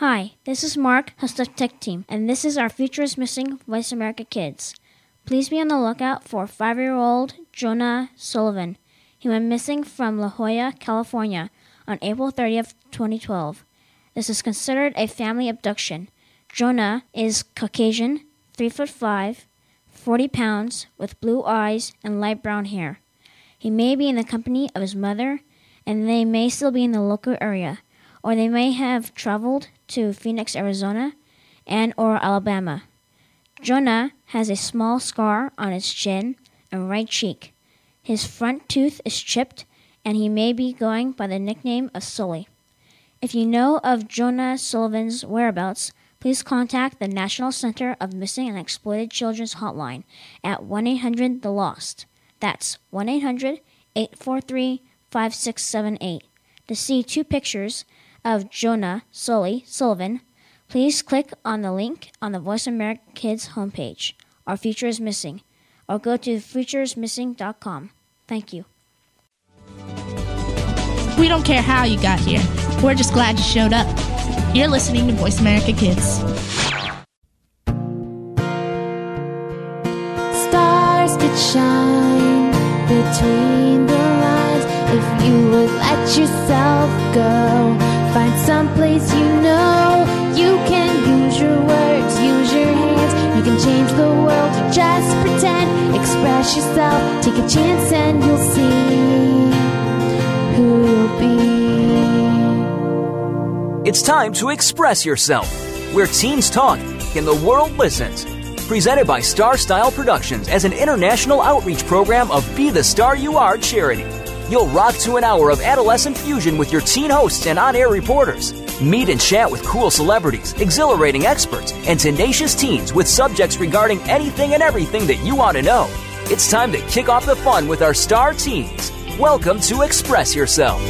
Hi, this is Mark, host of Tech Team, and this is our Future is Missing Voice America Kids. Please be on the lookout for five year old Jonah Sullivan. He went missing from La Jolla, California on April 30th, 2012. This is considered a family abduction. Jonah is Caucasian, 3 foot 5, 40 pounds, with blue eyes and light brown hair. He may be in the company of his mother, and they may still be in the local area, or they may have traveled to Phoenix, Arizona, and or Alabama. Jonah has a small scar on his chin and right cheek. His front tooth is chipped, and he may be going by the nickname of Sully. If you know of Jonah Sullivan's whereabouts, please contact the National Center of Missing and Exploited Children's Hotline at 1 800 The Lost. That's 1 800 843 5678. To see two pictures of Jonah Sully Sullivan, please click on the link on the Voice America Kids homepage. Our future is missing. Or go to futuresmissing.com. Thank you. We don't care how you got here. We're just glad you showed up. You're listening to Voice America Kids. Stars could shine between the lines if you would let yourself go. Find someplace you know you can use your words, use your hands. You can change the world, just pretend. Express yourself, take a chance, and you'll see who you'll be. It's time to express yourself, where teens talk and the world listens. Presented by Star Style Productions as an international outreach program of Be the Star You Are charity. You'll rock to an hour of adolescent fusion with your teen hosts and on air reporters. Meet and chat with cool celebrities, exhilarating experts, and tenacious teens with subjects regarding anything and everything that you want to know. It's time to kick off the fun with our star teens. Welcome to Express Yourself.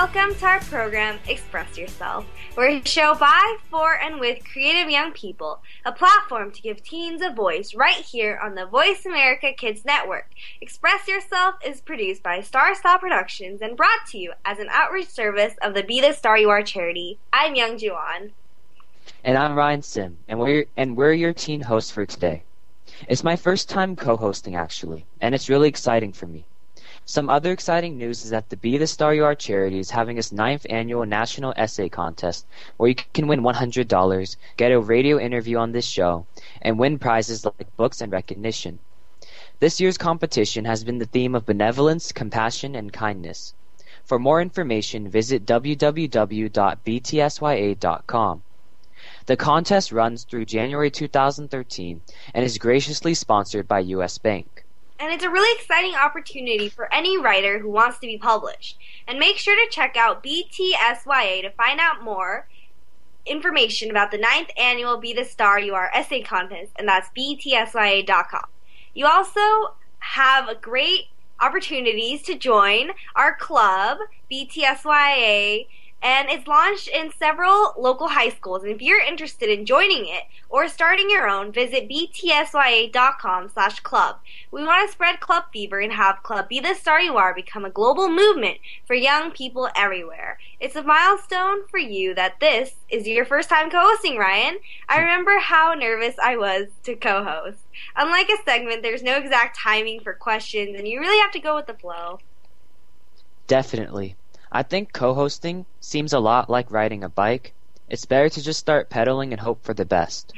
Welcome to our program, Express Yourself. We're a show by, for, and with creative young people, a platform to give teens a voice right here on the Voice America Kids Network. Express Yourself is produced by Star Style Productions and brought to you as an outreach service of the Be the Star You Are charity. I'm Youngjoo Ahn. And I'm Ryan Sim, and we're and we're your teen hosts for today. It's my first time co-hosting actually, and it's really exciting for me. Some other exciting news is that the Be the Star You Are charity is having its ninth annual national essay contest, where you can win $100, get a radio interview on this show, and win prizes like books and recognition. This year's competition has been the theme of benevolence, compassion, and kindness. For more information, visit www.btsya.com. The contest runs through January 2013 and is graciously sponsored by U.S. Bank. And it's a really exciting opportunity for any writer who wants to be published. And make sure to check out BTSYA to find out more information about the ninth annual Be the Star You Are essay contest, and that's btsya.com. You also have great opportunities to join our club, BTSYA, and it's launched in several local high schools. And if you're interested in joining it or starting your own, visit btsya.com slash club. We want to spread club fever and have Club Be the Star You Are become a global movement for young people everywhere. It's a milestone for you that this is your first time co-hosting, Ryan. I remember how nervous I was to co-host. Unlike a segment, there's no exact timing for questions and you really have to go with the flow. Definitely. I think co-hosting seems a lot like riding a bike. It's better to just start pedaling and hope for the best.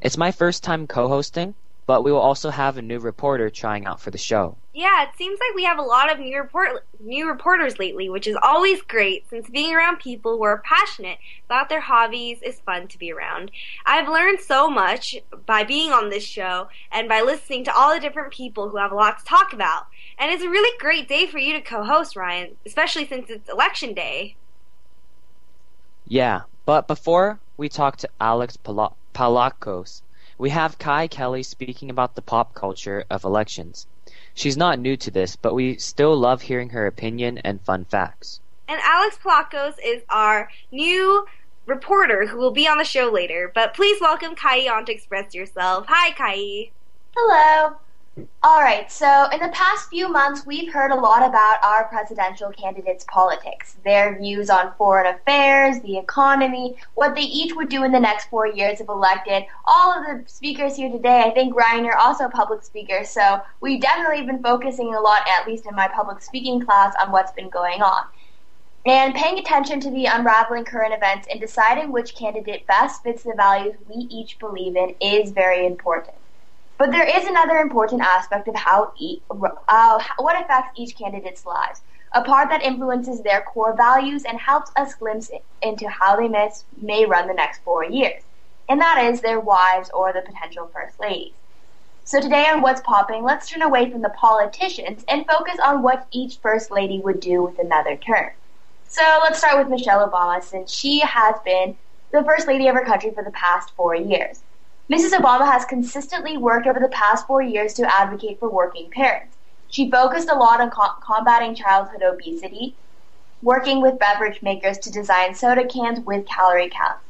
It's my first time co-hosting, but we will also have a new reporter trying out for the show. Yeah, it seems like we have a lot of new report new reporters lately, which is always great since being around people who are passionate about their hobbies is fun to be around. I've learned so much by being on this show and by listening to all the different people who have a lot to talk about. And it's a really great day for you to co-host, Ryan, especially since it's election day. Yeah, but before we talk to Alex Pala- Pawlakos, we have Caie Kelly speaking about the pop culture of elections. She's not new to this, but we still love hearing her opinion and fun facts. And Alex Pawlakos is our new reporter who will be on the show later. But please welcome Caie on to express yourself. Hi, Caie. Hello. All right, so in the past few months, we've heard a lot about our presidential candidates' politics, their views on foreign affairs, the economy, what they each would do in the next four years if elected. All of the speakers here today, I think, Ryan, you're also a public speaker, so we've definitely been focusing a lot, at least in my public speaking class, on what's been going on. And paying attention to the unraveling current events and deciding which candidate best fits the values we each believe in is very important. But there is another important aspect of how e- uh, what affects each candidate's lives, a part that influences their core values and helps us glimpse into how they miss, may run the next four years, and that is their wives or the potential first ladies. So today on What's Popping, let's turn away from the politicians and focus on what each first lady would do with another term. So let's start with Michelle Obama, since she has been the first lady of her country for the past four years. Mrs. Obama has consistently worked over the past four years to advocate for working parents. She focused a lot on co- combating childhood obesity, working with beverage makers to design soda cans with calorie counts.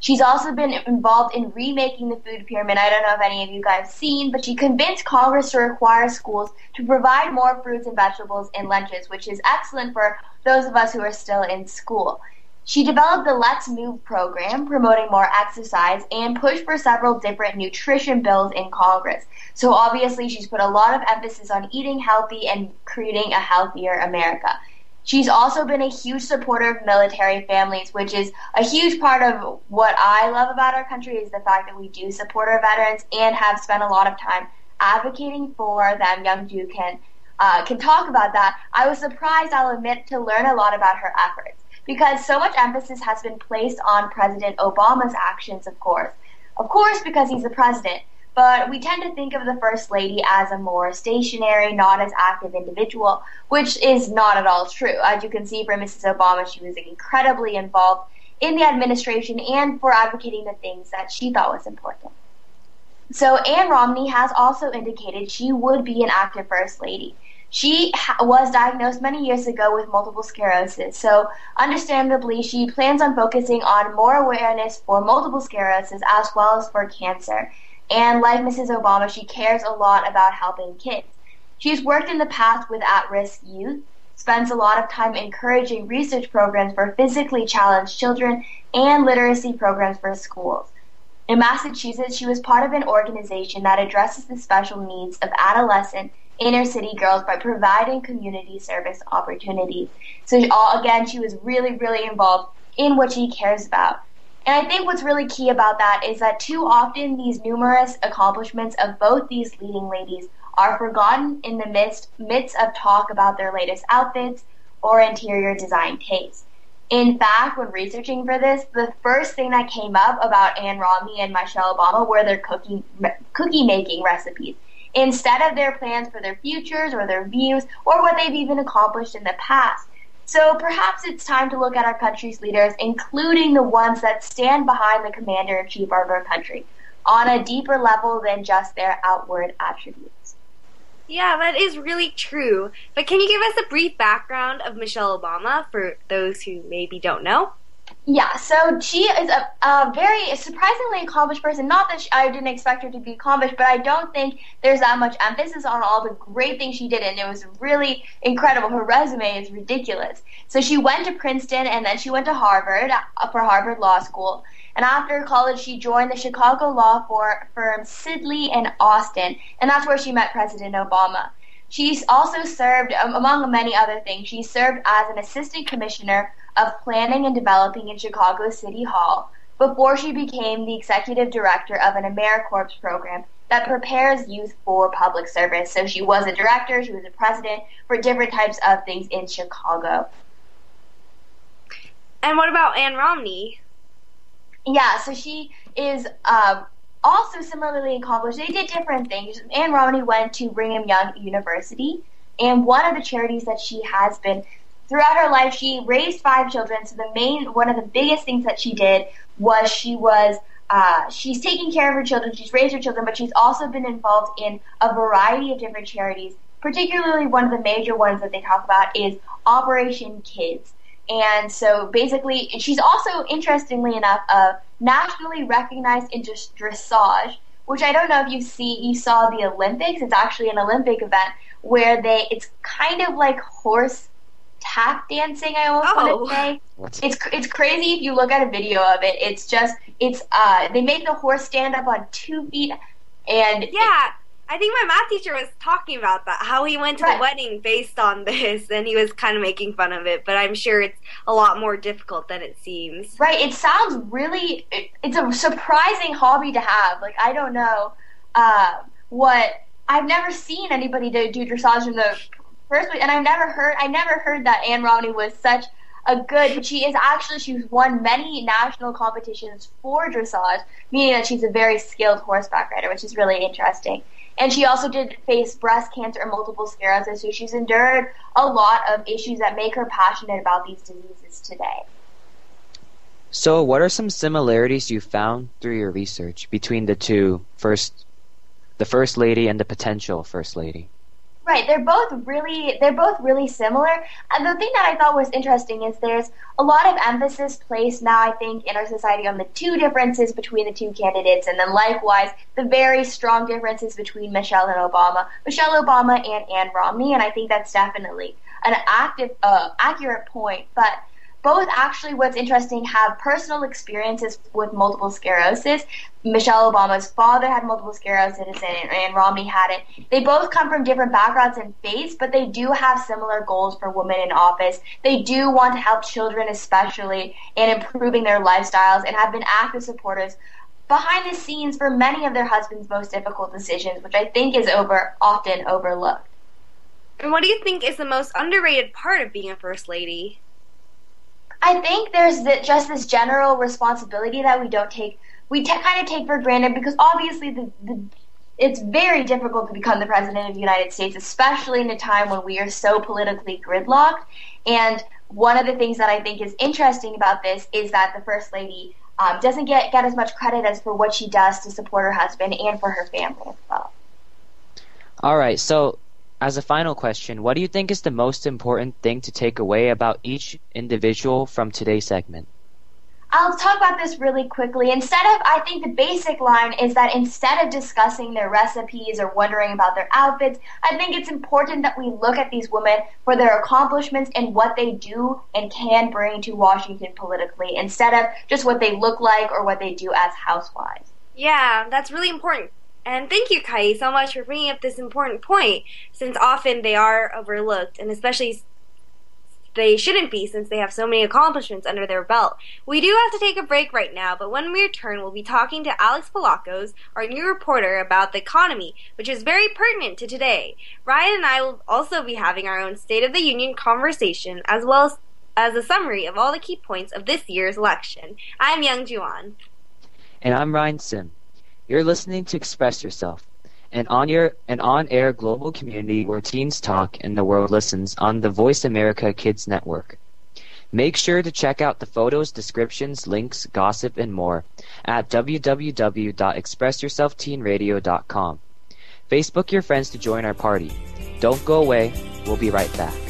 She's also been involved in remaking the food pyramid. I don't know if any of you guys have seen, but she convinced Congress to require schools to provide more fruits and vegetables in lunches, which is excellent for those of us who are still in school. She developed the Let's Move program, promoting more exercise, and pushed for several different nutrition bills in Congress. So obviously, she's put a lot of emphasis on eating healthy and creating a healthier America. She's also been a huge supporter of military families, which is a huge part of what I love about our country is the fact that we do support our veterans and have spent a lot of time advocating for them. Youngjoo can uh, can talk about that. I was surprised, I'll admit, to learn a lot about her efforts because so much emphasis has been placed on President Obama's actions, of course. Of course, because he's the president. But we tend to think of the First Lady as a more stationary, not as active individual, which is not at all true. As you can see from Mrs. Obama, she was incredibly involved in the administration and for advocating the things that she thought was important. So Ann Romney has also indicated she would be an active First Lady. She ha- was diagnosed many years ago with multiple sclerosis, so understandably, she plans on focusing on more awareness for multiple sclerosis as well as for cancer. And like Mrs. Obama, she cares a lot about helping kids. She's worked in the past with at risk youth, spends a lot of time encouraging research programs for physically challenged children and literacy programs for schools. In Massachusetts, she was part of an organization that addresses the special needs of adolescent inner city girls by providing community service opportunities. So again, she was really, really involved in what she cares about. And I think what's really key about that is that too often these numerous accomplishments of both these leading ladies are forgotten in the midst, midst of talk about their latest outfits or interior design taste. In fact, when researching for this, the first thing that came up about Ann Romney and Michelle Obama were their cooking, cookie making recipes instead of their plans for their futures or their views or what they've even accomplished in the past. So perhaps it's time to look at our country's leaders, including the ones that stand behind the commander in chief of our country, on a deeper level than just their outward attributes. Yeah, that is really true. But can you give us a brief background of Michelle Obama for those who maybe don't know? Yeah, so she is a, a very surprisingly accomplished person. Not that she, I didn't expect her to be accomplished, but I don't think there's that much emphasis on all the great things she did, and it was really incredible. Her resume is ridiculous. So she went to Princeton, and then she went to Harvard uh, for Harvard Law School. And after college, she joined the Chicago law firm Sidley and Austin, and that's where she met President Obama. She's also served, um, among many other things, she served as an assistant commissioner of planning and developing in Chicago City Hall before she became the executive director of an AmeriCorps program that prepares youth for public service. So she was a director, she was a president for different types of things in Chicago. And what about Ann Romney? Yeah, so she is um, also similarly accomplished. They did different things. Ann Romney went to Brigham Young University, and one of the charities that she has been throughout her life, she raised five children. So the main, one of the biggest things that she did was she was uh, she's taking care of her children, she's raised her children, but she's also been involved in a variety of different charities. Particularly, one of the major ones that they talk about is Operation Kids. And so basically, she's also, interestingly enough, uh, nationally recognized in dressage, which I don't know if you see, you saw the Olympics. It's actually an Olympic event where they, it's kind of like horse tap dancing. I almost Oh. want to say What's it's it's crazy if you look at a video of it. It's just it's uh they make the horse stand up on two feet and Yeah, I think my math teacher was talking about that. How he went to Right. the wedding based on this, and he was kind of making fun of it. But I'm sure it's a lot more difficult than it seems. Right. It sounds really. It, it's a surprising hobby to have. Like I don't know uh, what I've never seen anybody do, do dressage in the first place, and I've never heard. I never heard that Ann Romney was such a good. She is actually. She's won many national competitions for dressage, meaning that she's a very skilled horseback rider, which is really interesting. And she also did face breast cancer and multiple sclerosis, so she's endured a lot of issues that make her passionate about these diseases today. So, what are some similarities you found through your research between the two first, the first lady and the potential first lady? Right, they're both really they're both really similar. And the thing that I thought was interesting is there's a lot of emphasis placed now I think in our society on the two differences between the two candidates and then likewise the very strong differences between Michelle and Obama, Michelle Obama and Ann Romney and I think that's definitely an active uh, accurate point, but both actually what's interesting have personal experiences with multiple sclerosis. Michelle Obama's father had multiple sclerosis and Ann Romney had it. They both come from different backgrounds and faiths, but they do have similar goals for women in office. They do want to help children especially in improving their lifestyles and have been active supporters behind the scenes for many of their husbands' most difficult decisions, which I think is over often overlooked. And what do you think is the most underrated part of being a first lady? I think there's the, just this general responsibility that we don't take, we t- kind of take for granted because obviously the, the, it's very difficult to become the president of the United States, especially in a time when we are so politically gridlocked. And one of the things that I think is interesting about this is that the first lady um, doesn't get get as much credit as for what she does to support her husband and for her family as well. All right, so as a final question, what do you think is the most important thing to take away about each individual from today's segment? I'll talk about this really quickly. Instead of, I think the basic line is that instead of discussing their recipes or wondering about their outfits, I think it's important that we look at these women for their accomplishments and what they do and can bring to Washington politically, instead of just what they look like or what they do as housewives. Yeah, that's really important. And thank you, Caie, so much for bringing up this important point, since often they are overlooked, and especially they shouldn't be since they have so many accomplishments under their belt. We do have to take a break right now, but when we return, we'll be talking to Alex Pawlakos, our new reporter, about the economy, which is very pertinent to today. Ryan and I will also be having our own State of the Union conversation, as well as, as a summary of all the key points of this year's election. I'm Youngjoo Ahn. And I'm Ryan Sim. You're listening to Express Yourself, an on your an on air global community where teens talk and the world listens on the Voice America Kids Network. Make sure to check out the photos, descriptions, links, gossip, and more at www.expressyourselfteenradio.com. Facebook your friends to join our party. Don't go away, we'll be right back.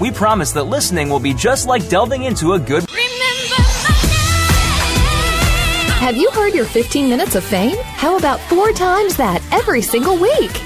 We promise that listening will be just like delving into a good Have you heard your 15 minutes of fame? How about four times that every single week?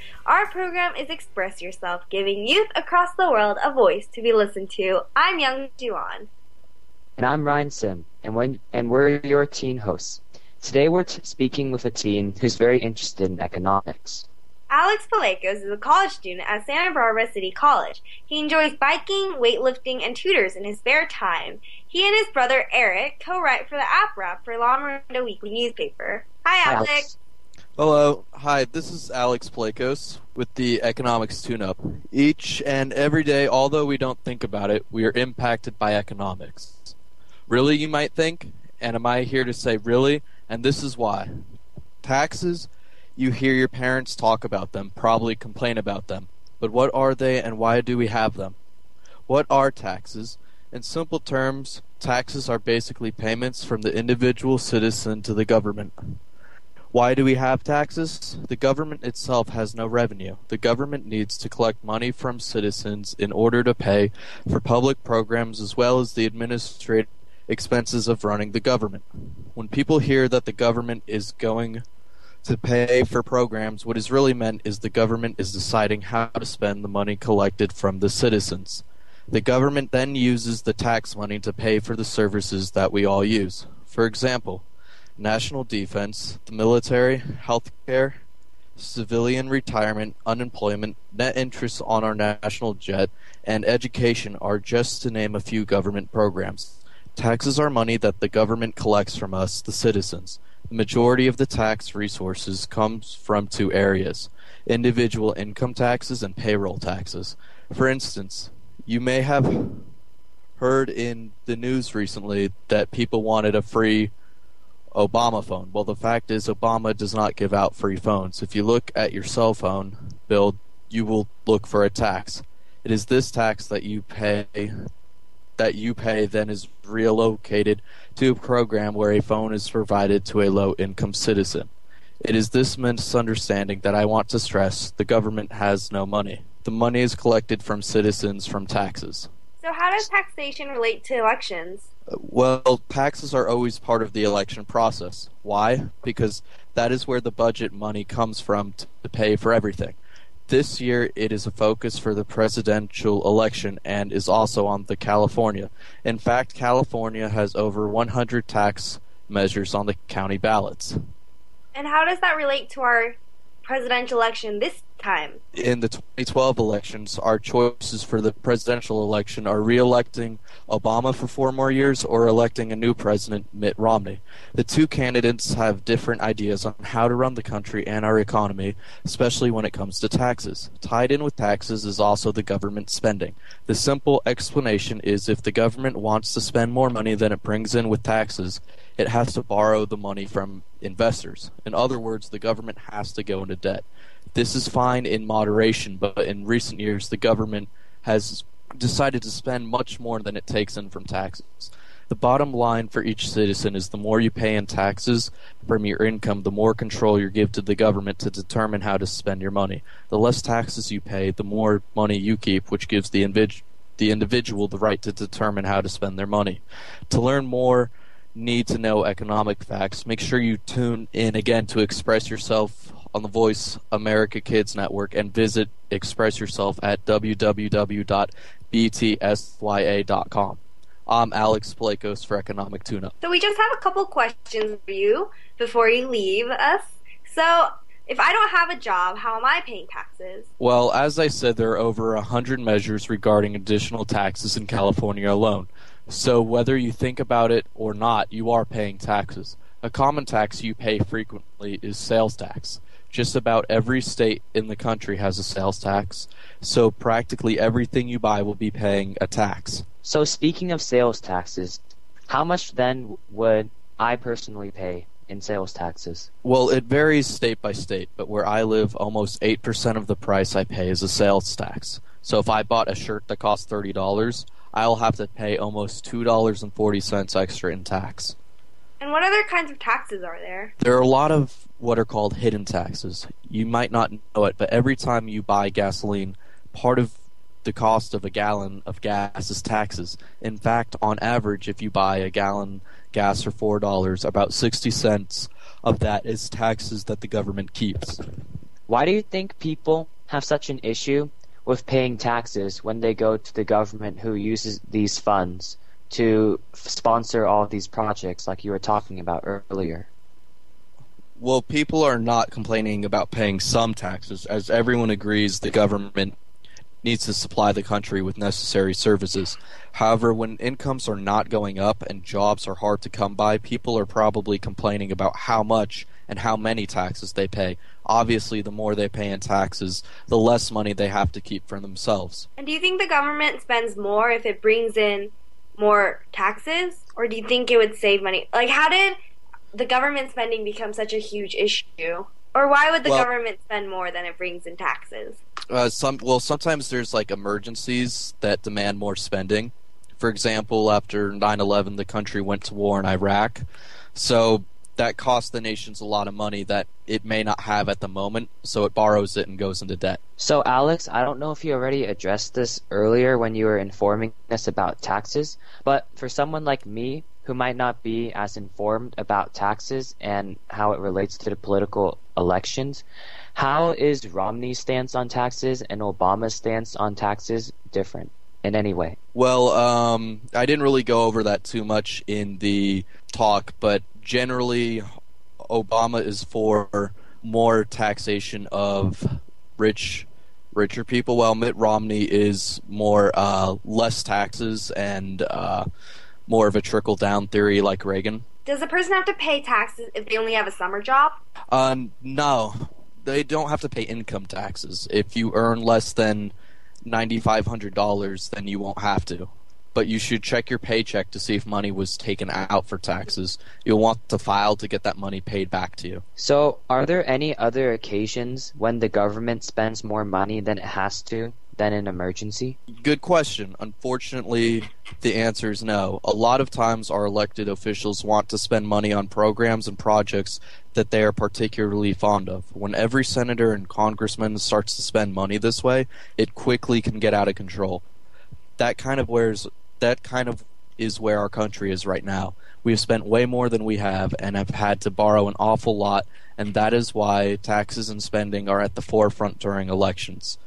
Our program is Express Yourself, giving youth across the world a voice to be listened to. I'm Youngjoo Ahn. And I'm Ryan Sim, and, when, and we're your teen hosts. Today we're t- speaking with a teen who's very interested in economics. Alex Pawlakos is a college student at Santa Barbara City College. He enjoys biking, weightlifting, and tutors in his spare time. He and his brother Eric co-write for the App Wrap for La Miranda Weekly newspaper. Hi, Alex. Alex. Hello. Hi, this is Alex Pawlakos with the Economics Tune Up. Each and every day, although we don't think about it, we are impacted by economics. Really, you might think? And am I here to say really? And this is why. Taxes, you hear your parents talk about them, probably complain about them. But what are they and why do we have them? What are taxes? In simple terms, taxes are basically payments from the individual citizen to the government. Why do we have taxes? The government itself has no revenue. The government needs to collect money from citizens in order to pay for public programs as well as the administrative expenses of running the government. When people hear that the government is going to pay for programs, what is really meant is the government is deciding how to spend the money collected from the citizens. The government then uses the tax money to pay for the services that we all use. For example, national defense, the military, healthcare, civilian retirement, unemployment, net interest on our national debt, and education are just to name a few government programs. Taxes are money that the government collects from us, the citizens. The majority of the tax resources comes from two areas individual income taxes and payroll taxes. For instance, you may have heard in the news recently that people wanted a free Obama phone. Well, the fact is, Obama does not give out free phones. If you look at your cell phone bill, you will look for a tax. It is this tax that you pay that you pay then is relocated to a program where a phone is provided to a low income citizen. It is this misunderstanding that I want to stress the government has no money. The money is collected from citizens from taxes. So, how does taxation relate to elections? Well, taxes are always part of the election process. Why? Because that is where the budget money comes from to pay for everything. This year, it is a focus for the presidential election and is also on the California. In fact, California has over 100 tax measures on the county ballots. And how does that relate to our presidential election this time? In the 2012 elections, our choices for the presidential election are re-electing Obama for four more years or electing a new president, Mitt Romney. The two candidates have different ideas on how to run the country and our economy, especially when it comes to taxes. Tied in with taxes is also the government spending. The simple explanation is if the government wants to spend more money than it brings in with taxes, it has to borrow the money from investors. In other words, the government has to go into debt. This is fine in moderation, but in recent years, the government has decided to spend much more than it takes in from taxes. The bottom line for each citizen is the more you pay in taxes from your income, the more control you give to the government to determine how to spend your money. The less taxes you pay, the more money you keep, which gives the, individ- the individual the right to determine how to spend their money. To learn more, need to know economic facts, make sure you tune in again to Express Yourself on the Voice America Kids Network and visit Express Yourself at www.btsya.com. I'm Alex Pawlakos for Economic Tune Up. So we just have a couple questions for you before you leave us. So if I don't have a job, how am I paying taxes? Well, as I said, there are over a hundred measures regarding additional taxes in California alone. So whether you think about it or not, you are paying taxes. A common tax you pay frequently is sales tax. Just about every state in the country has a sales tax, so practically everything you buy will be paying a tax. So speaking of sales taxes, how much then would I personally pay in sales taxes? Well, it varies state by state, but where I live, almost 8% of the price I pay is a sales tax. So if I bought a shirt that cost $30, I'll have to pay almost $2.40 extra in tax. And what other kinds of taxes are there? There are a lot of what are called hidden taxes. You might not know it, but every time you buy gasoline, part of the cost of a gallon of gas is taxes. In fact, on average, if you buy a gallon gas for four dollars, about sixty cents of that is taxes that the government keeps. Why do you think people have such an issue with paying taxes when they go to the government who uses these funds to f- sponsor all these projects like you were talking about earlier? Well, people are not complaining about paying some taxes, as everyone agrees the government needs to supply the country with necessary services. However, when incomes are not going up and jobs are hard to come by, people are probably complaining about how much and how many taxes they pay. Obviously, the more they pay in taxes, the less money they have to keep for themselves. And do you think the government spends more if it brings in more taxes? Or do you think it would save money? Like, how did the government spending become such a huge issue? Or why would the Well- government spend more than it brings in taxes? Uh, some well, sometimes there's like emergencies that demand more spending. For example, after 9/11, the country went to war in Iraq, so that costs the nations a lot of money that it may not have at the moment. So it borrows it and goes into debt. So, Alex, I don't know if you already addressed this earlier when you were informing us about taxes, but for someone like me who might not be as informed about taxes and how it relates to the political elections, how is Romney's stance on taxes and Obama's stance on taxes different in any way? Well, um, I didn't really go over that too much in the talk, but generally, Obama is for more taxation of rich, richer people, while Mitt Romney is more uh, less taxes and uh, more of a trickle down theory, like Reagan. Does a person have to pay taxes if they only have a summer job? Uh, no, they don't have to pay income taxes. If you earn less than ninety five hundred dollars, then you won't have to. But you should check your paycheck to see if money was taken out for taxes. You'll want to file to get that money paid back to you. So, are there any other occasions when the government spends more money than it has to than an emergency? Good question. Unfortunately, the answer is no. A lot of times, our elected officials want to spend money on programs and projects that they are particularly fond of. When every senator and congressman starts to spend money this way, it quickly can get out of control. That kind of wears that kind of is where our country is right now. We've spent way more than we have and have had to borrow an awful lot, and that is why taxes and spending are at the forefront during elections.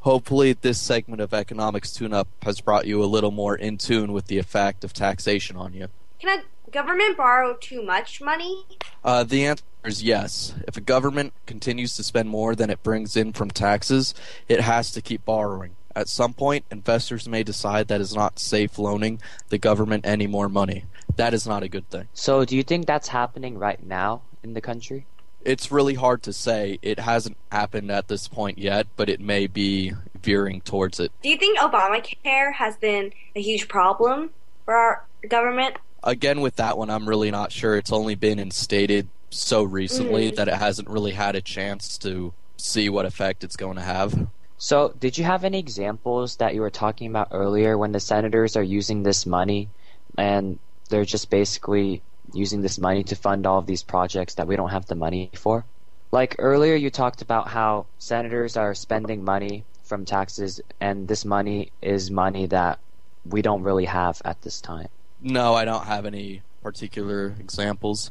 Hopefully, this segment of Economics Tune Up has brought you a little more in tune with the effect of taxation on you. Can a government borrow too much money? Uh, the answer is yes. If a government continues to spend more than it brings in from taxes, it has to keep borrowing. At some point, investors may decide that it's not safe loaning the government any more money. That is not a good thing. So, do you think that's happening right now in the country? It's really hard to say. It hasn't happened at this point yet, but it may be veering towards it. Do you think Obamacare has been a huge problem for our government? Again, with that one, I'm really not sure. It's only been instated so recently Mhm. that it hasn't really had a chance to see what effect it's going to have. So, did you have any examples that you were talking about earlier when the senators are using this money and they're just basically using this money to fund all of these projects that we don't have the money for? Like earlier, you talked about how senators are spending money from taxes, and this money is money that we don't really have at this time. No, I don't have any particular examples?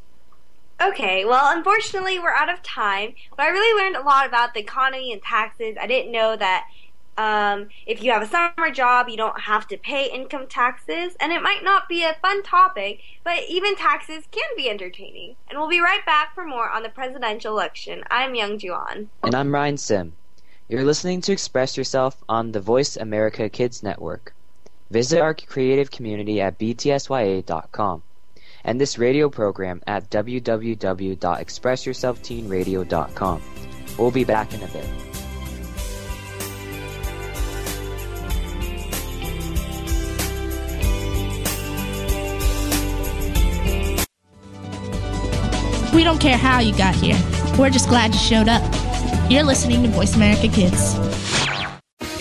Okay, well, unfortunately, we're out of time, but I really learned a lot about the economy and taxes. I didn't know that um, if you have a summer job, you don't have to pay income taxes, and it might not be a fun topic, but even taxes can be entertaining. And we'll be right back for more on the presidential election. I'm Youngjoo Ahn. And I'm Ryan Sim. You're listening to Express Yourself on the Voice America Kids Network. Visit our creative community at btsya.com and this radio program at www.expressyourselfteenradio.com. We'll be back in a bit. We don't care how you got here. We're just glad you showed up. You're listening to Voice America Kids.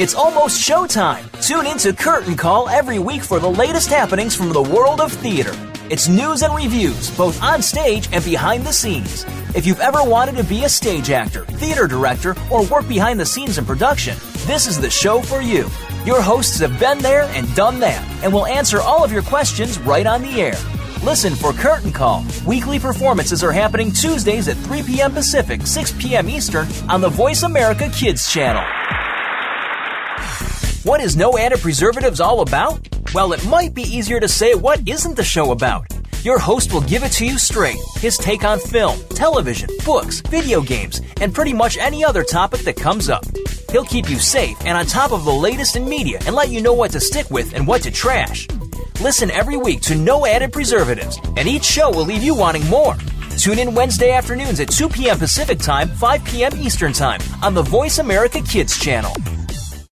It's almost showtime. Tune in to Curtain Call every week for the latest happenings from the world of theater. It's news and reviews, both on stage and behind the scenes. If you've ever wanted to be a stage actor, theater director, or work behind the scenes in production, this is the show for you. Your hosts have been there and done that, and will answer all of your questions right on the air. Listen for Curtain Call. Weekly performances are happening Tuesdays at 3 p.m. Pacific, 6 p.m. Eastern on the Voice America Kids channel. What is No Added Preservatives all about? Well, it might be easier to say what isn't the show about. Your host will give it to you straight his take on film, television, books, video games, and pretty much any other topic that comes up. He'll keep you safe and on top of the latest in media and let you know what to stick with and what to trash. Listen every week to No Added Preservatives, and each show will leave you wanting more. Tune in Wednesday afternoons at 2 p.m. Pacific Time, 5 p.m. Eastern Time on the Voice America Kids channel.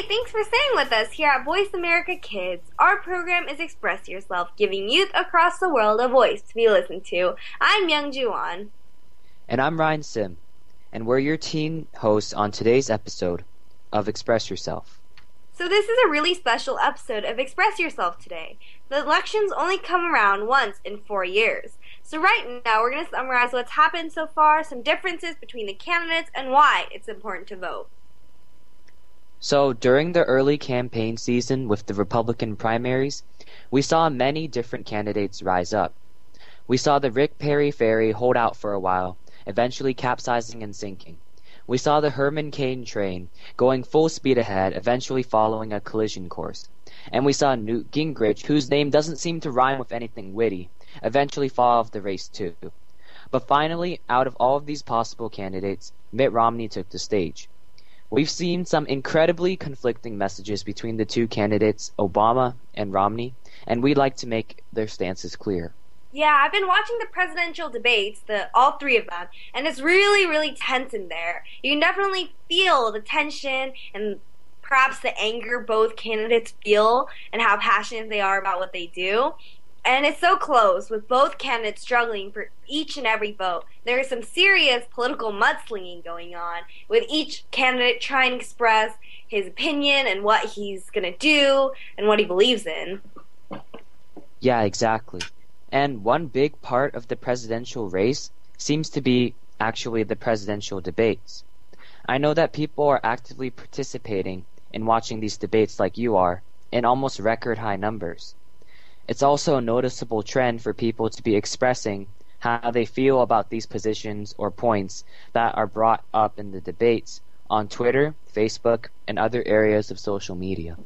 Hey, thanks for staying with us here at Voice America Kids. Our program is Express Yourself, giving youth across the world a voice to be listened to. I'm Youngjoo Ahn. And I'm Ryan Sim, and we're your teen hosts on today's episode of Express Yourself. So, this is a really special episode of Express Yourself today. The elections only come around once in four years. So, right now, we're going to summarize what's happened so far, some differences between the candidates, and why it's important to vote. So, during the early campaign season with the Republican primaries, we saw many different candidates rise up. We saw the Rick Perry ferry hold out for a while, eventually capsizing and sinking. We saw the Herman Cain train going full speed ahead, eventually following a collision course. And we saw Newt Gingrich, whose name doesn't seem to rhyme with anything witty, eventually fall off the race too. But finally, out of all of these possible candidates, Mitt Romney took the stage. We've seen some incredibly conflicting messages between the two candidates, Obama and Romney, and we'd like to make their stances clear. Yeah, I've been watching the presidential debates, the all three of them, and it's really, really tense in there. You can definitely feel the tension and perhaps the anger both candidates feel and how passionate they are about what they do. And it's so close, with both candidates struggling for each and every vote. There is some serious political mudslinging going on, with each candidate trying to express his opinion and what he's going to do and what he believes in. Yeah, exactly. And one big part of the presidential race seems to be actually the presidential debates. I know that people are actively participating in watching these debates like you are in almost record high numbers. It's also a noticeable trend for people to be expressing how they feel about these positions or points that are brought up in the debates on Twitter, Facebook, and other areas of social media.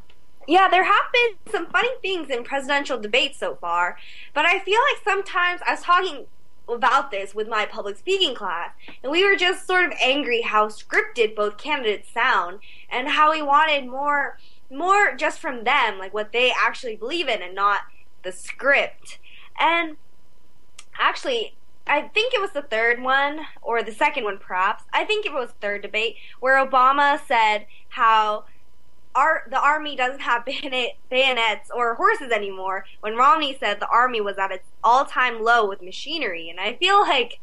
Yeah, there have been some funny things in presidential debates so far, but I feel like sometimes I was talking about this with my public speaking class, and we were just sort of angry how scripted both candidates sound and how we wanted more more just from them, like what they actually believe in and not the script. And actually, I think it was the third one or the second one perhaps. I think it was third debate where Obama said how our the army doesn't have bayonets or horses anymore when Romney said the army was at its all-time low with machinery and I feel like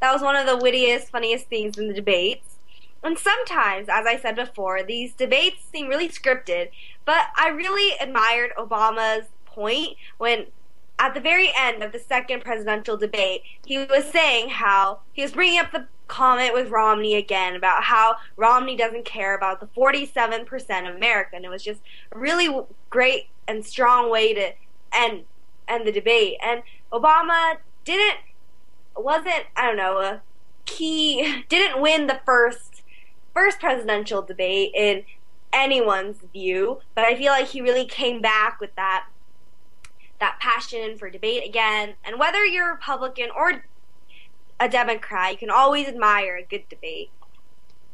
that was one of the wittiest funniest things in the debates. And sometimes, as I said before, these debates seem really scripted, but I really admired Obama's point when at the very end of the second presidential debate, he was saying how he was bringing up the comment with Romney again about how Romney doesn't care about the 47% of America, and it was just a really great and strong way to end end the debate. And Obama didn't wasn't I don't know a key didn't win the first first presidential debate in anyone's view, but I feel like he really came back with that that passion for debate again. And whether you're a Republican or a Democrat, you can always admire a good debate.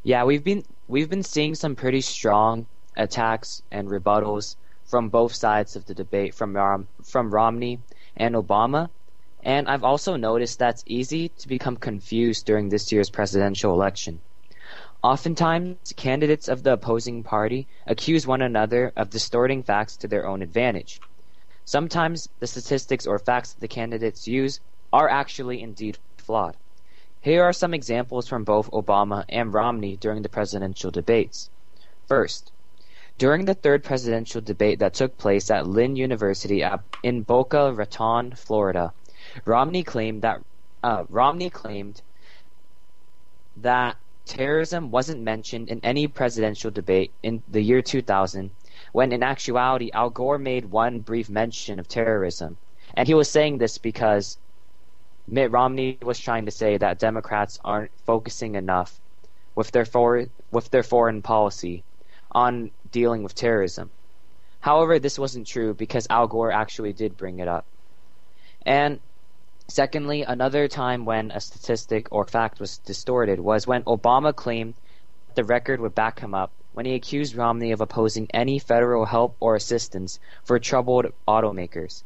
Yeah, we've been we've been seeing some pretty strong attacks and rebuttals from both sides of the debate from Rom- from Romney and Obama. And I've also noticed that's easy to become confused during this year's presidential election. Oftentimes, candidates of the opposing party accuse one another of distorting facts to their own advantage. Sometimes the statistics or facts that the candidates use are actually indeed flawed. Here are some examples from both Obama and Romney during the presidential debates. First, during the third presidential debate that took place at Lynn University in Boca Raton, Florida, Romney claimed that uh, Romney claimed that terrorism wasn't mentioned in any presidential debate in the year 2000, when in actuality Al Gore made one brief mention of terrorism. And he was saying this because Mitt Romney was trying to say that Democrats aren't focusing enough with their for, with their foreign policy on dealing with terrorism. However, this wasn't true because Al Gore actually did bring it up. And Secondly, another time when a statistic or fact was distorted was when Obama claimed the record would back him up when he accused Romney of opposing any federal help or assistance for troubled automakers.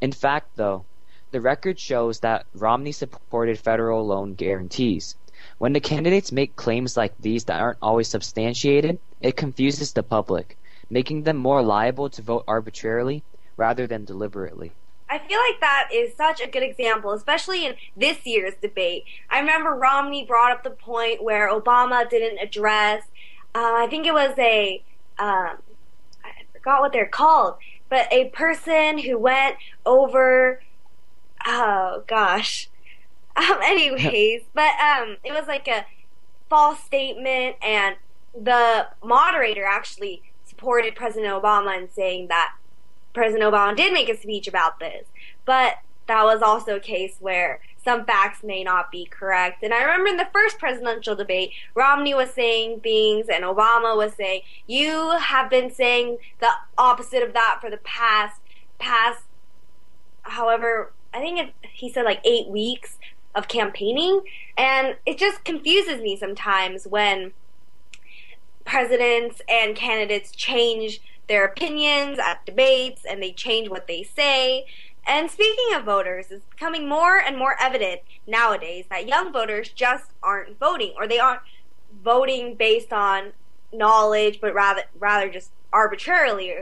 In fact, though, the record shows that Romney supported federal loan guarantees. When the candidates make claims like these that aren't always substantiated, it confuses the public, making them more liable to vote arbitrarily rather than deliberately. I feel like that is such a good example, especially in this year's debate. I remember Romney brought up the point where Obama didn't address, uh, I think it was a, um, I forgot what they're called, but a person who went over, oh gosh. Um, anyways, but um, it was like a false statement, and the moderator actually supported President Obama in saying that President Obama did make a speech about this, but that was also a case where some facts may not be correct. And I remember in the first presidential debate, Romney was saying things and Obama was saying, you have been saying the opposite of that for the past, past, however, I think it, he said like eight weeks of campaigning. And it just confuses me sometimes when presidents and candidates change their opinions at debates and they change what they say. And speaking of voters, it's becoming more and more evident nowadays that young voters just aren't voting or they aren't voting based on knowledge but rather rather just arbitrarily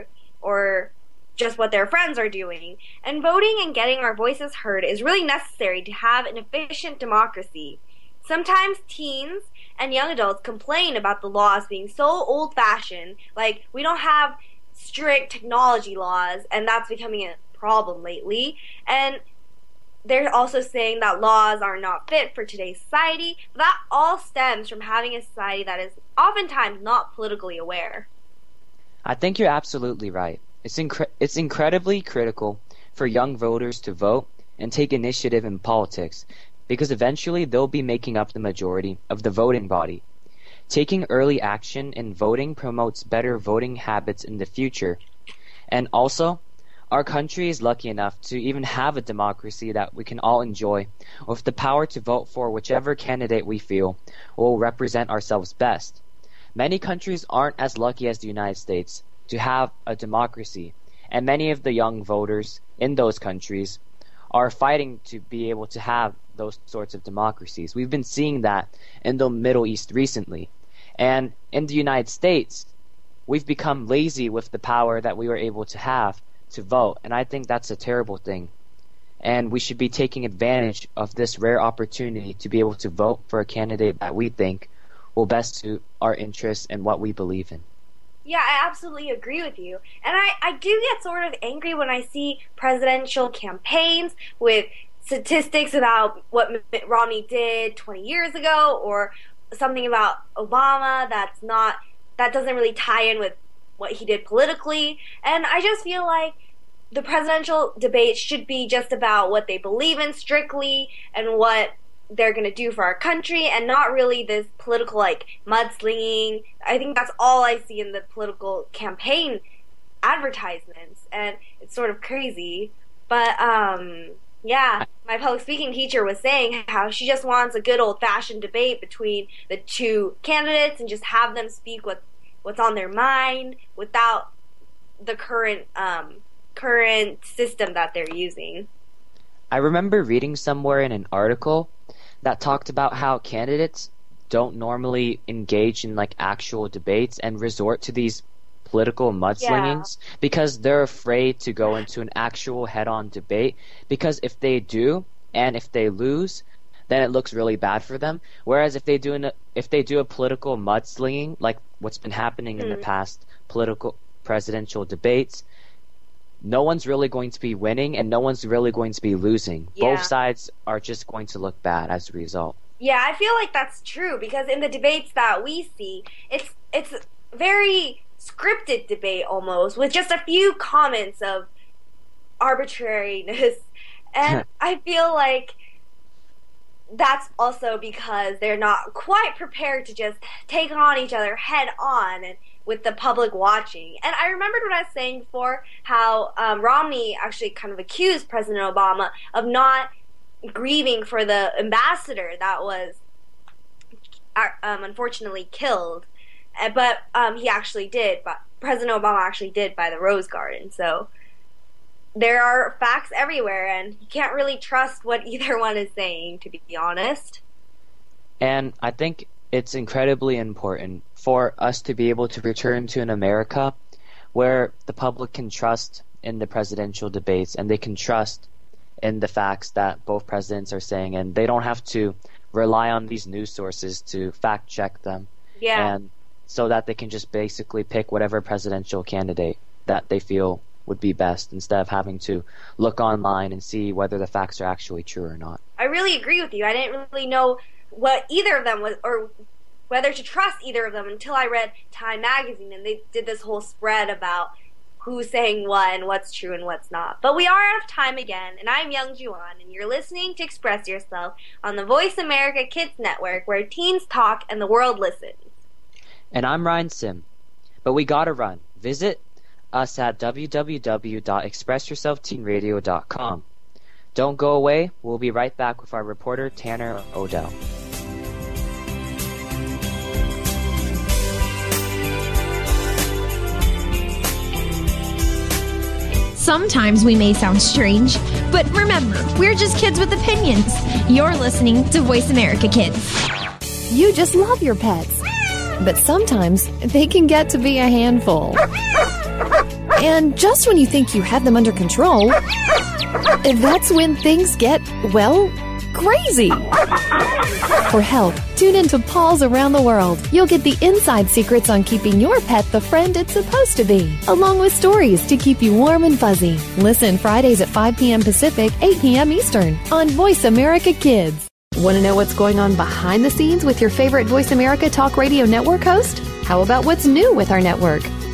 or, just what their friends are doing. And voting and getting our voices heard is really necessary to have an efficient democracy. Sometimes teens and young adults complain about the laws being so old fashioned, like we don't have strict technology laws, and that's becoming a problem lately. And they're also saying that laws are not fit for today's society. That all stems from having a society that is oftentimes not politically aware. I think you're absolutely right. It's, incre- it's incredibly critical for young voters to vote and take initiative in politics because eventually they'll be making up the majority of the voting body. Taking early action in voting promotes better voting habits in the future. And also, our country is lucky enough to even have a democracy that we can all enjoy, with the power to vote for whichever candidate we feel will represent ourselves best. Many countries aren't as lucky as the United States to have a democracy, and many of the young voters in those countries are fighting to be able to have those sorts of democracies. We've been seeing that in the Middle East recently. And in the United States, we've become lazy with the power that we were able to have to vote, and I think that's a terrible thing. And we should be taking advantage of this rare opportunity to be able to vote for a candidate that we think will best suit our interests and what we believe in. Yeah, I absolutely agree with you. And I, I do get sort of angry when I see presidential campaigns with statistics about what Mitt Romney did 20 years ago or something about Obama that's not that doesn't really tie in with what he did politically. And I just feel like the presidential debates should be just about what they believe in strictly and what they're going to do for our country and not really this political like mudslinging. I think that's all I see in the political campaign advertisements and it's sort of crazy. But um yeah, my public speaking teacher was saying how she just wants a good old fashioned debate between the two candidates and just have them speak what what's on their mind without the current um, current system that they're using. I remember reading somewhere in an article that talked about how candidates don't normally engage in like actual debates and resort to these political mudslingings yeah. because they're afraid to go into an actual head-on debate because if they do and if they lose then it looks really bad for them. Whereas if they do an, if they do a political mudslinging, like what's been happening in mm. the hmm. past political presidential debates, no one's really going to be winning and no one's really going to be losing. Yeah. Both sides are just going to look bad as a result. Yeah, I feel like that's true because in the debates that we see, it's it's very scripted debate almost with just a few comments of arbitrariness. And I feel like that's also because they're not quite prepared to just take on each other head on and with the public watching. And I remembered what I was saying before how um, Romney actually kind of accused President Obama of not grieving for the ambassador that was uh, um, unfortunately killed. But um, he actually did, but President Obama actually did by the Rose Garden. So there are facts everywhere, and you can't really trust what either one is saying, to be honest. And I think it's incredibly important for us to be able to return to an America where the public can trust in the presidential debates and they can trust in the facts that both presidents are saying, and they don't have to rely on these news sources to fact check them. Yeah. And so that they can just basically pick whatever presidential candidate that they feel would be best instead of having to look online and see whether the facts are actually true or not. I really agree with you. I didn't really know what either of them was or whether to trust either of them until I read Time magazine and they did this whole spread about who's saying what and what's true and what's not. But we are out of time again, and I'm Youngjoo Ahn, and you're listening to Express Yourself on the Voice America Kids Network, where teens talk and the world listens. And I'm Ryan Sim. But we gotta run. Visit us at www.expressyourselfteenradio.com. Don't go away. We'll be right back with our reporter, Tanner O'Dell. Sometimes we may sound strange, but remember, we're just kids with opinions. You're listening to Voice America Kids. You just love your pets, but sometimes they can get to be a handful. And just when you think you have them under control, that's when things get, well, crazy. For help, tune in to Paws Around the World. You'll get the inside secrets on keeping your pet the friend it's supposed to be, along with stories to keep you warm and fuzzy. Listen Fridays at 5 p.m. Pacific, 8 p.m. Eastern on Voice America Kids. Want to know what's going on behind the scenes with your favorite Voice America Talk Radio Network host? How about what's new with our network?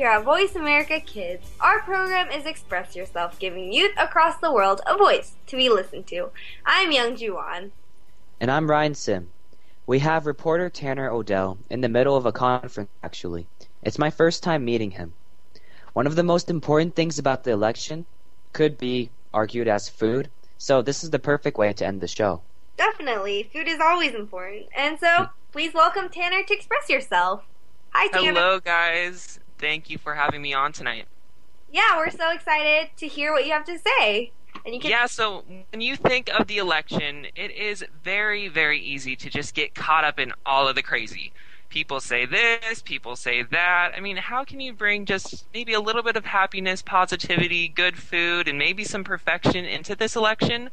Staying with here at Voice America Kids. Our program is Express Yourself, giving youth across the world a voice to be listened to. I'm Youngjoo Ahn. And I'm Ryan Sim. We have reporter Tanner O'Dell in the middle of a conference, actually. It's my first time meeting him. One of the most important things about the election could be argued as food, so this is the perfect way to end the show. Definitely, food is always important. And so, hmm. please welcome Tanner to express yourself. Hi, Tanner. Hello, guys. Thank you for having me on tonight. Yeah, we're so excited to hear what you have to say. And you can Yeah, so when you think of the election, it is very, very easy to just get caught up in all of the crazy. People say this, people say that. I mean, how can you bring just maybe a little bit of happiness, positivity, good food, and maybe some perfection into this election?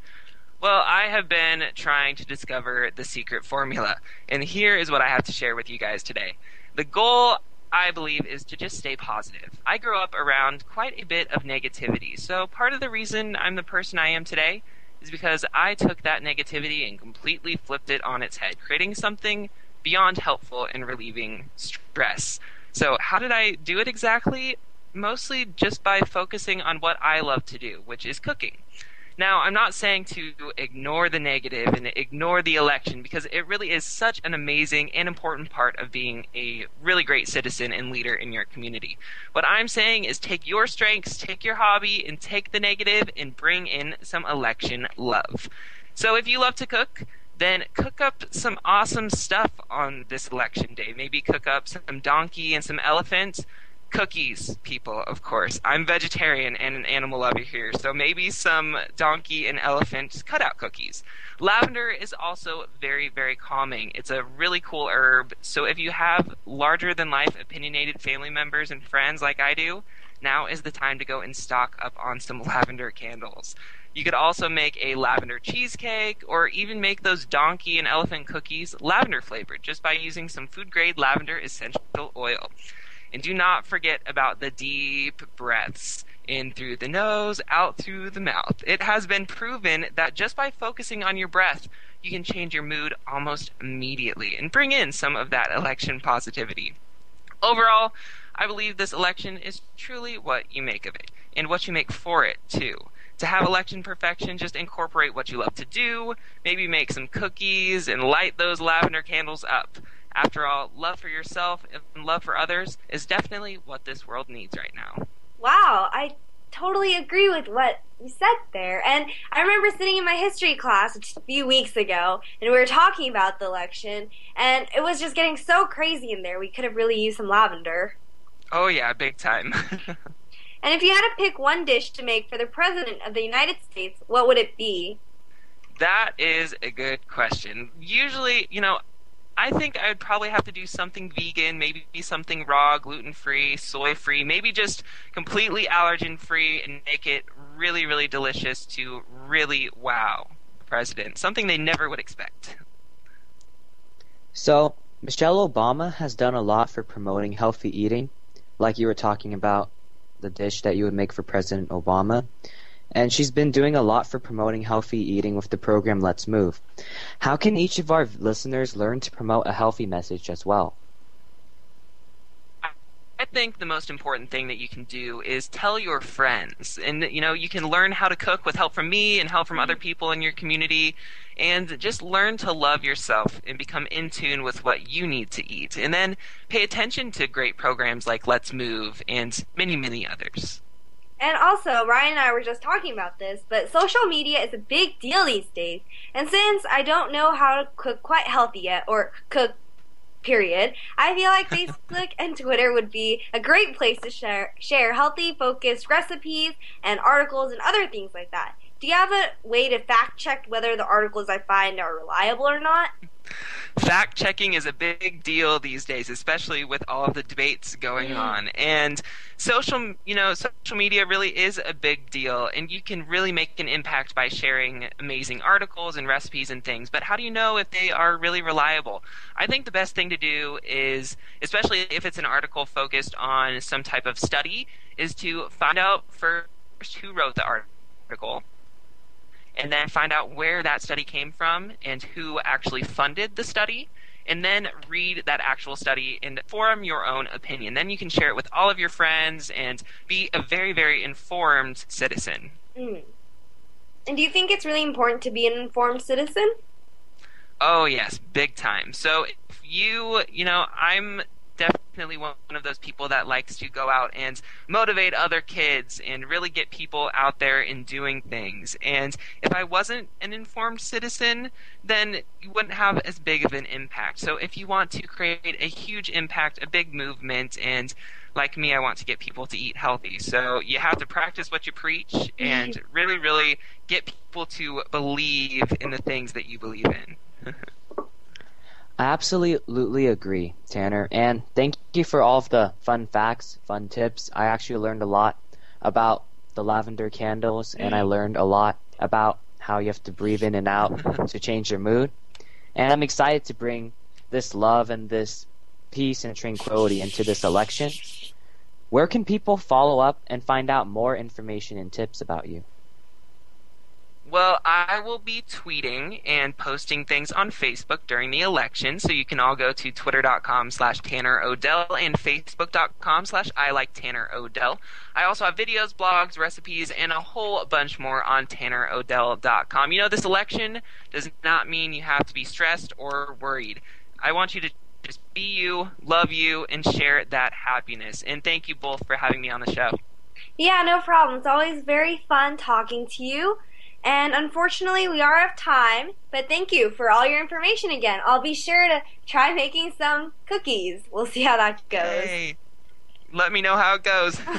Well, I have been trying to discover the secret formula, and here is what I have to share with you guys today. The goal, I believe, is to just stay positive. I grew up around quite a bit of negativity, so part of the reason I'm the person I am today is because I took that negativity and completely flipped it on its head, creating something beyond helpful in relieving stress. So, how did I do it exactly? Mostly just by focusing on what I love to do, which is cooking. Now, I'm not saying to ignore the negative and ignore the election because it really is such an amazing and important part of being a really great citizen and leader in your community. What I'm saying is take your strengths, take your hobby, and take the negative and bring in some election love. So if you love to cook, then cook up some awesome stuff on this election day. Maybe cook up some donkey and some elephant cookies, people, of course. I'm vegetarian and an animal lover here, so maybe some donkey and elephant cutout cookies. Lavender is also very, very calming. It's a really cool herb, so if you have larger than life opinionated family members and friends like I do, now is the time to go and stock up on some lavender candles. You could also make a lavender cheesecake or even make those donkey and elephant cookies lavender flavored just by using some food grade lavender essential oil. And do not forget about the deep breaths in through the nose, out through the mouth. It has been proven that just by focusing on your breath, you can change your mood almost immediately and bring in some of that election positivity. Overall, I believe this election is truly what you make of it and what you make for it, too. To have election perfection, just incorporate what you love to do, maybe make some cookies and light those lavender candles up. After all, love for yourself and love for others is definitely what this world needs right now. Wow, I totally agree with what you said there. And I remember sitting in my history class just a few weeks ago, and we were talking about the election, and it was just getting so crazy in there. We could have really used some lavender. Oh yeah, big time. and if you had to pick one dish to make for the President of the United States, what would it be? That is a good question. Usually, you know, I think I would probably have to do something vegan, maybe something raw, gluten free, soy free, maybe just completely allergen free and make it really, really delicious to really wow the president. Something they never would expect. So, Michelle Obama has done a lot for promoting healthy eating, like you were talking about the dish that you would make for President Obama. And she's been doing a lot for promoting healthy eating with the program Let's Move. How can each of our listeners learn to promote a healthy message as well? I think the most important thing that you can do is tell your friends. And, you know, you can learn how to cook with help from me and help from other people in your community. And just learn to love yourself and become in tune with what you need to eat. And then pay attention to great programs like Let's Move and many, many others. And also, Ryan and I were just talking about this, but social media is a big deal these days. And since I don't know how to cook quite healthy yet, or cook period, I feel like Facebook and Twitter would be a great place to share share healthy, focused recipes and articles and other things like that. Do you have a way to fact check whether the articles I find are reliable or not? Fact checking is a big deal these days, especially with all of the debates going on. And social, you know, social media really is a big deal, and you can really make an impact by sharing amazing articles and recipes and things. But how do you know if they are really reliable? I think the best thing to do is, especially if it's an article focused on some type of study, is to find out first who wrote the article and then find out where that study came from and who actually funded the study and then read that actual study and form your own opinion then you can share it with all of your friends and be a very very informed citizen Mm. And do you think it's really important to be an informed citizen? oh yes big time so if you you know i'm definitely one of those people that likes to go out and motivate other kids and really get people out there and doing things. And if I wasn't an informed citizen, then you wouldn't have as big of an impact. So if you want to create a huge impact, a big movement, and like me, I want to get people to eat healthy. So you have to practice what you preach and really, really get people to believe in the things that you believe in. I absolutely agree, Tanner. And thank you for all of the fun facts, fun tips. I actually learned a lot about the lavender candles, and I learned a lot about how you have to breathe in and out to change your mood. And I'm excited to bring this love and this peace and tranquility into this election. Where can people follow up and find out more information and tips about you? Well, I will be tweeting and posting things on Facebook during the election, so you can all go to twitter.com slash Tanner Odell and facebook.com slash I like Tanner Odell. I also have videos, blogs, recipes, and a whole bunch more on tannerodell.com. You know, this election does not mean you have to be stressed or worried. I want you to just be you, love you, and share that happiness. And thank you both for having me on the show. Yeah, no problem. It's always very fun talking to you. And unfortunately, we are out of time, but thank you for all your information again. I'll be sure to try making some cookies. We'll see how that goes. Hey, let me know how it goes.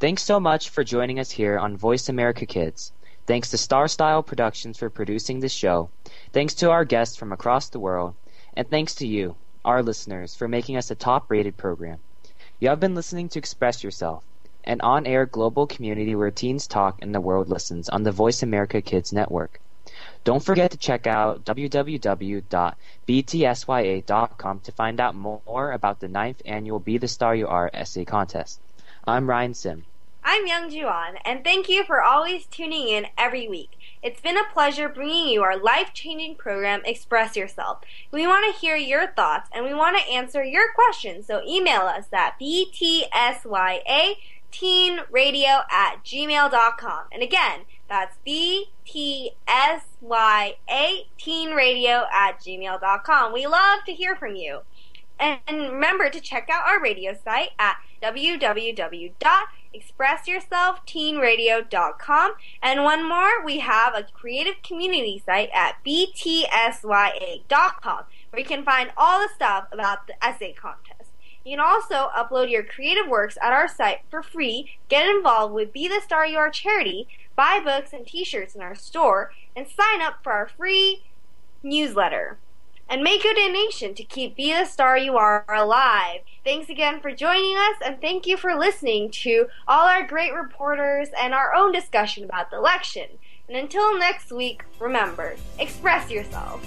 Thanks so much for joining us here on Voice America Kids. Thanks to Star Style Productions for producing this show. Thanks to our guests from across the world. And thanks to you, our listeners, for making us a top rated program. You have been listening to Express Yourself, an on air global community where teens talk and the world listens on the Voice America Kids Network. Don't forget to check out www.btsya.com to find out more about the 9th annual Be the Star You Are essay contest. I'm Ryan Sim. I'm Youngjoo Ahn, and thank you for always tuning in every week. It's been a pleasure bringing you our life changing program, Express Yourself. We want to hear your thoughts and we want to answer your questions, so email us at btsya teenradio at gmail.com. And again, that's btsya teenradio at gmail.com. We love to hear from you. And remember to check out our radio site at www.expressyourselfteenradio.com. And one more, we have a creative community site at btsya.com where you can find all the stuff about the essay contest. You can also upload your creative works at our site for free, get involved with Be the Star You Are charity, buy books and t-shirts in our store, and sign up for our free newsletter and make a donation to keep Be the Star You Are alive. Thanks again for joining us, and thank you for listening to all our great reporters and our own discussion about the election. And until next week, remember, express yourself.